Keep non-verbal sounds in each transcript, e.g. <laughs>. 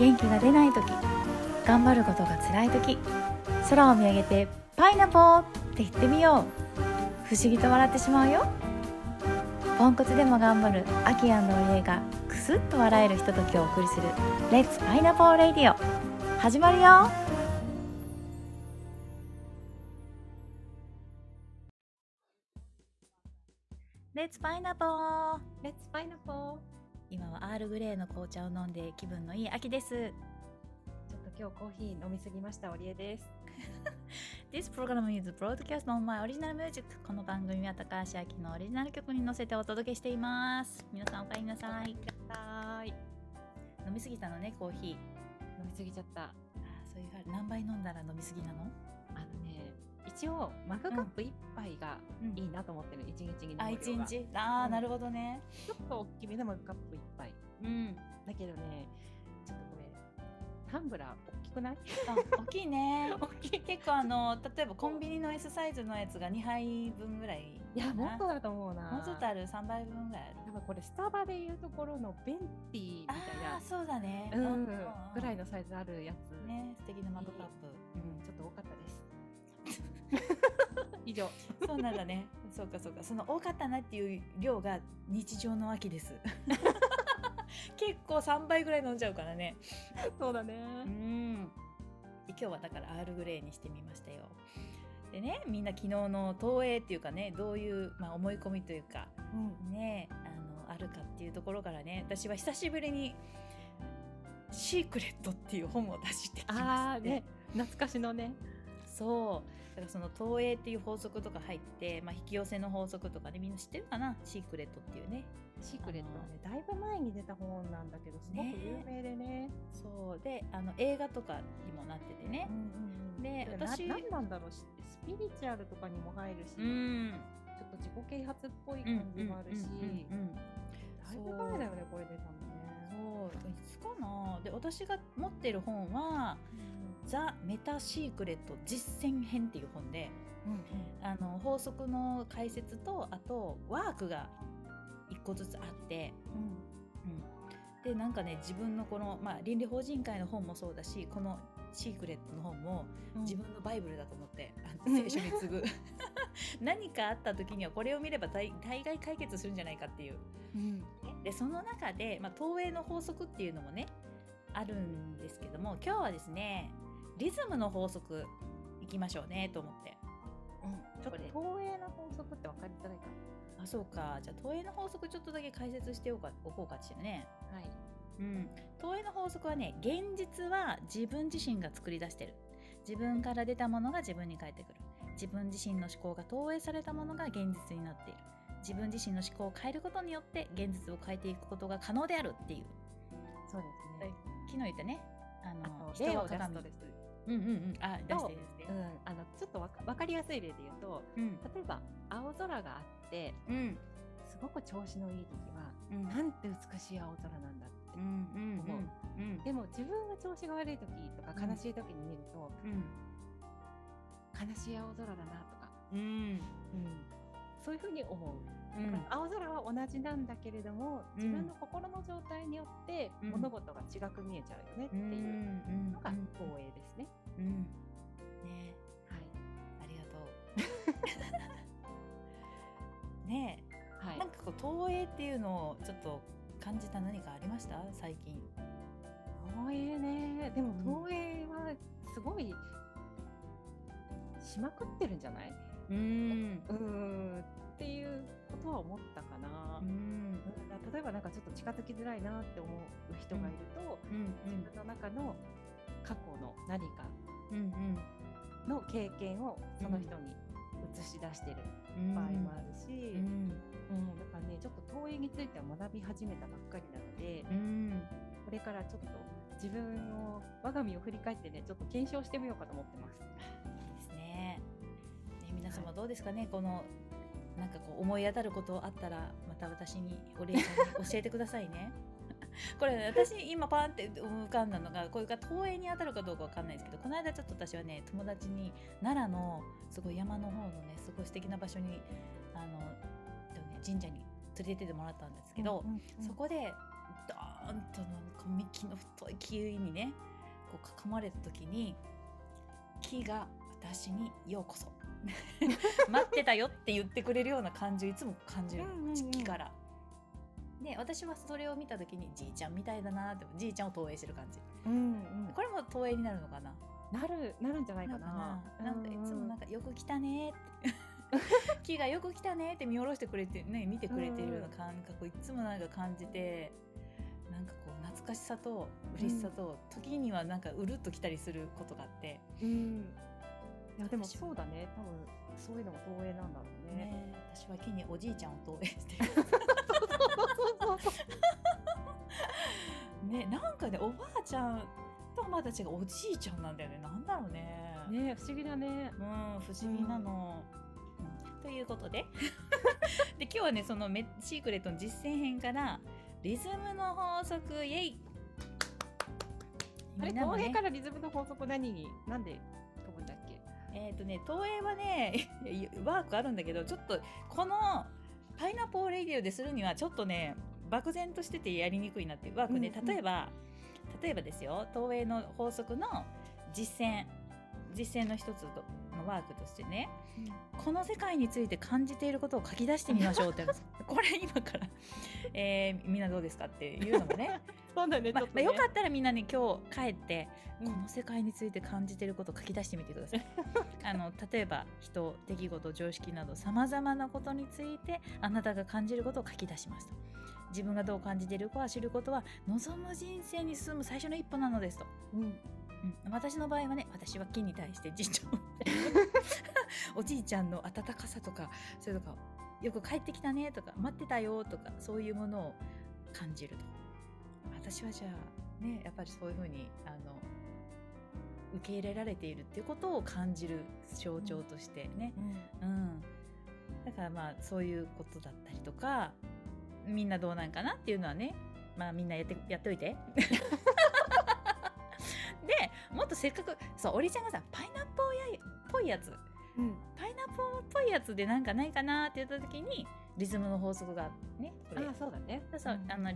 元気が出ない時頑張ることが辛い時空を見上げて「パイナポー!」って言ってみよう。不思議と笑ってしまうよ。ポンコツでも頑張るアキアンの家がクスッと笑えるひとときをお送りする「レッツパイナポーレディオ」始まるよ。レッツパイナポー。レッツパイナポー。今はアールグレーの紅茶を飲んで気分のいい秋です。ちょっと今日コーヒー飲みすぎましたオリエです。<laughs> This program is broadcast on my original music. この番組は高橋明のオリジナル曲に乗せてお届けしています。皆さんおかえりなさい。飲みすぎたのねコーヒー。飲みすぎちゃった。そういう何杯飲んだら飲みすぎなの？一応マグカップ一杯がうん。いいなと思ってる一、日に飲む量が。あ一日？ああ、うん。なるほどね。ちょっと大きめのマグカップ一杯。うん。だけどねちょっとこれタンブラー大きくない？あ大きいね。<laughs> 大きい。結構あの例えばコンビニの S サイズのやつが2杯分ぐらいいやもっともだと思うな。うちょっとある？3杯分ぐらいある？多分これスタバでいうところのベンティーみたいああーそうだね。なうん。ぐらいののサイズあるやつ、ね素敵なマグカッう以上。プそうなんだね。そうかそうか。その多かったなっていう量が日常の秋です。結構3杯ぐらい飲んじゃうからね。そうだね。うん。で今日はだからアールグレーにしてみましたよ。でねみんな昨日の投影っていうかねどういう、まあ、思い込みというかうん。ねあのあるかっていうところからね私は久しぶりに「シークレット」っていう本を出してきまして、ああね懐かしのね。そう。だからその投影っていう法則とか入って、まあ、引き寄せの法則とかねみんな知ってるかな？シークレットっていうね。シークレット。はねだいぶ前に出た本なんだけどすごく有名でね。そう。であの映画とかにもなっててね。で私な何なんだろう？しスピリチュアルとかにも入るし、うん。ちょっと自己啓発っぽい感じもあるし、うんうんうんうん。だいぶ前だよねこれ出たのねいつかな。で私が持ってる本は「ザ・メタ・シークレット実践編」っていう本でうんあの法則の解説とあとワークが1個ずつあって、うん、でなんかね自分のこの、まあ、倫理法人会の本もそうだしこのシークレットの本もうん。自分のバイブルだと思って、あうん。の聖書に次ぐ。<laughs> 何かあった時にはこれを見れば大大概解決するんじゃないかっていう。うんでその中で、まあ、投影の法則っていうのもねあるんですけども今日はですねリズムの法則いきましょうねと思って。ちょっと投影の法則って分かりづらいかあそうか。じゃあ投影の法則ちょっとだけ解説しておこうかしらね。なはい。うん。投影の法則はね現実は自分自身が作り出してる。自分から出たものが自分に返ってくる。自分自身の思考が投影されたものが現実になっている自分自身の思考を変えることによって現実を変えていくことが可能であるっていう。そうですね。昨日言ったね。ああのと例を出す鏡とです。うんうんうん。あ出して出して。うん、あのちょっとわか分かりやすい例で言うとうん。例えば青空があってうん。すごく調子のいい時は、うん。なんて美しい青空なんだって、うんうん思う。うん。でも自分が調子が悪い時とかうん。悲しい時に見ると、うん。悲しい青空だなとか、うんそういうふうに思う、うん。だから青空は同じなんだけれどもうん。自分の心の状態によってうん。物事が違く見えちゃうよねってうんいうのがうん投影ですね。うん。ね。はい。ありがとう。<laughs> ねはい。なんかこう投影っていうのをちょっと感じた何かありました？最近。投影ね。でもうん。投影はすごいしまくってるんじゃない？うん。うーんっていうことは思ったかな。うん。例えばなん。かちょっと近づきづらいなって思う人がいると、うん。自分の中の過去の何かの経験をその人に映し出してる場合もあるし、うん。だからねちょっと投影については学び始めたばっかりなので、うん。これからちょっと自分を我が身を振り返ってねちょっと検証してみようかと思ってます。ですねね皆様どうですかね、このなんかこう思い当たることあったらまた私にお礼ちゃんに教えてくださいね。<laughs> これ私今パンって浮かんだのがこういうか東映に当たるかどうかわかんないですけどこの間ちょっと私はね友達に奈良のすごい山の方のねすごい素敵な場所にあの、えっとね、神社に連れてってもらったんですけど、うんうんうんそこでドーンとなんか幹の太い木にねこう囲まれた時に木が私にようこそ待ってたよって言ってくれるような感じをいつも感じる、うんうんうん。木から。で私はそれを見た時にじいちゃんみたいだなってじいちゃんを投影してる感じ。うんうん。これも投影になるのかな？なるなるんじゃないかな。な。んかいつもなんかかよく来たねーって。<laughs> 木がよく来たねーって見下ろしてくれてね見てくれてるような感覚をいつもなんか感じてなんかこう懐かしさと嬉しさと、時にはなんかうるっときたりすることがあって、うん。いやでもそうだね。多分そういうのも投影なんだろうね。ね、私は木におじいちゃんを投影してる。<laughs> ねなんかねおばあちゃんとまた違うおじいちゃんなんだよねなんだろうねね不思議だね。うん、不思議なの。うんということで <laughs> で今日はねそのメシークレットの実践編からリズムの法則イエイあれね投影からリズムの法則何？になんでえっ、とね投影はね <laughs> ワークあるんだけどちょっとこのパイナポーレディオでするにはちょっとね漠然としててやりにくいなっていうワークね、うんうん。例えば例えばですよ投影の法則の実践実践の一つのワークとしてねこの世界について感じていることを書き出してみましょうって <laughs> これ今から、えーみんなどうですかっていうのもね <laughs> そうだね。まねまよかったらみんなね今日帰ってうんこの世界について感じていることを書き出してみてください。<laughs> あの例えば人出来事常識などさまざまなことについてあなたが感じることを書き出しますと。自分がどう感じているかは知ることは望む人生に進む最初の一歩なのですと。うん。うん、私の場合はね私は木に対してじいちゃんおじいちゃんの温かさとかそれとかよく帰ってきたねとか待ってたよとかそういうものを感じると。私はじゃあねやっぱりそういうふうにあの受け入れられているっていうことを感じる象徴としてね、うん、だからまあそういうことだったりとかみんなどうなんかなっていうのはねまあみんなやってやっておいて。<laughs> でもっとせっかくそうおりちゃんがさパイナッポーやっぽいやつうん。パイナッポーっぽいやつでなんかないかなって言った時にリズムの法則がねあそうだね。そうそう、んあの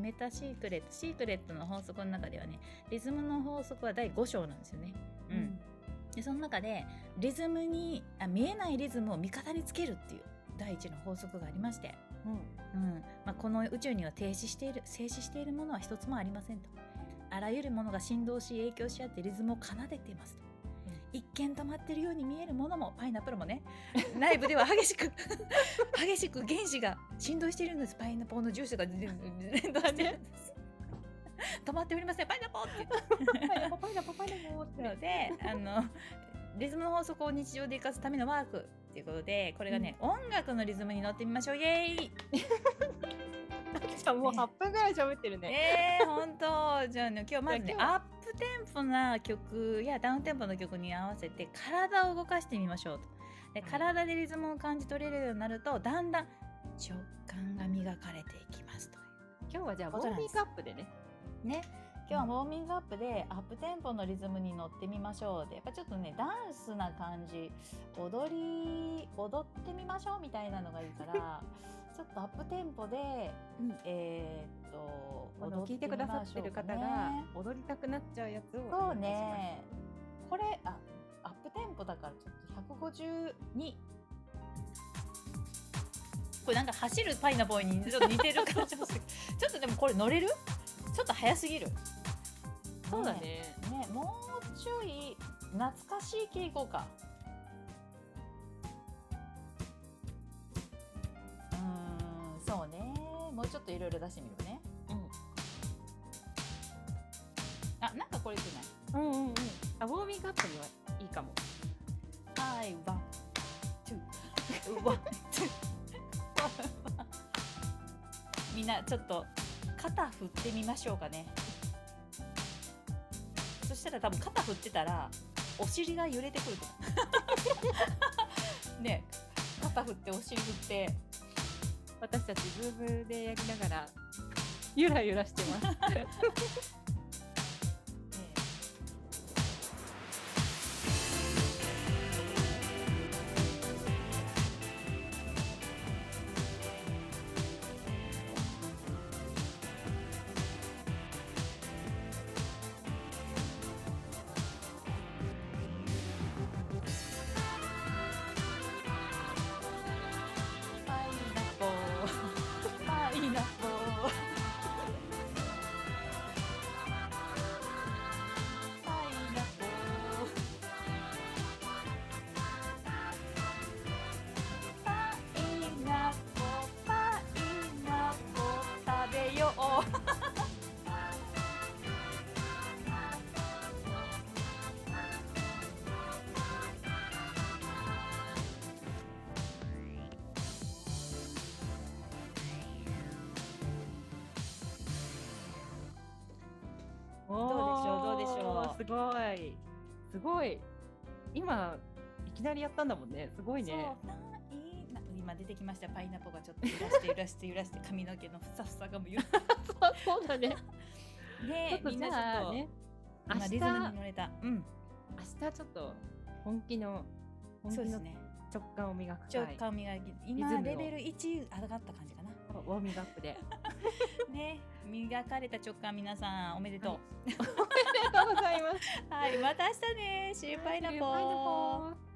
メタシークレットシークレットの法則の中ではねリズムの法則は第5章なんですよね。うんでその中でリズムにあ見えないリズムを味方につけるっていう第一の法則がありまして、うん。うんまあ、この宇宙には停止している静止しているものは一つもありませんとあらゆるものが振動し影響し合ってリズムを奏でていますと、一見止まってるように見えるものもパイナップルもね <laughs> 内部では激しく <laughs> 激しく原子が振動しているんです。パイナポーの住所が連動してるんです止まっておりません。パイナポーって。パイナポパイナポパイナポってのであのリズムの法則を日常で生かすためのワークっていうことでこれがね、音楽のリズムに乗ってみましょう。イエーイじゃあもう8分ぐらい喋ってるね。えー、本当。じゃあね今日まずねアップテンポな曲やダウンテンポの曲に合わせて体を動かしてみましょうと。ではい。体でリズムを感じ取れるようになるとだんだん直感が磨かれていきますと今日はじゃあウォーミングアップでね。ね。今日はウォーミングアップでアップテンポのリズムに乗ってみましょうでやっぱちょっとねダンスな感じ踊り踊ってみましょうみたいなのがいいからちょっとアップテンポでうん。えーっと聞いてくださってる方が踊りたくなっちゃうやつをおそうね。これあアップテンポだからちょっと152これなんか走るパイナボーイにちょっと似てる感じもする。<laughs> ちょっとでもこれ乗れる？ちょっと速すぎる。そうだね。ね。もうちょい懐かしい系いこうかうちょっといろいろ出してみるね。うん。あなんかこれじゃない？うんうんうん。あウォーミングアップにはいいかも。I want to want to みんなちょっと肩振ってみましょうかね。そしたら多分肩振ってたらお尻が揺れてくると <laughs> ね肩振ってお尻振って私たちズームでやりながらゆらゆらしてます。<laughs> すごい。すごい。今、いきなりやったんだもんね。すごいね。今出てきましたパイナポがちょっと揺らして揺らして揺らして髪の毛のふさふさがもうゆそうそうだね。<laughs> ねみんなちょっと、ね、今リズムに乗れたうん明日ちょっと本気の、本気の直感を磨く直回感磨き今レベル1上がった感じかなウォーミングアップで。<laughs> ね磨かれた直感皆さんおめでとう。ありがとうございます。はい、また明日ね。シー。パイナポー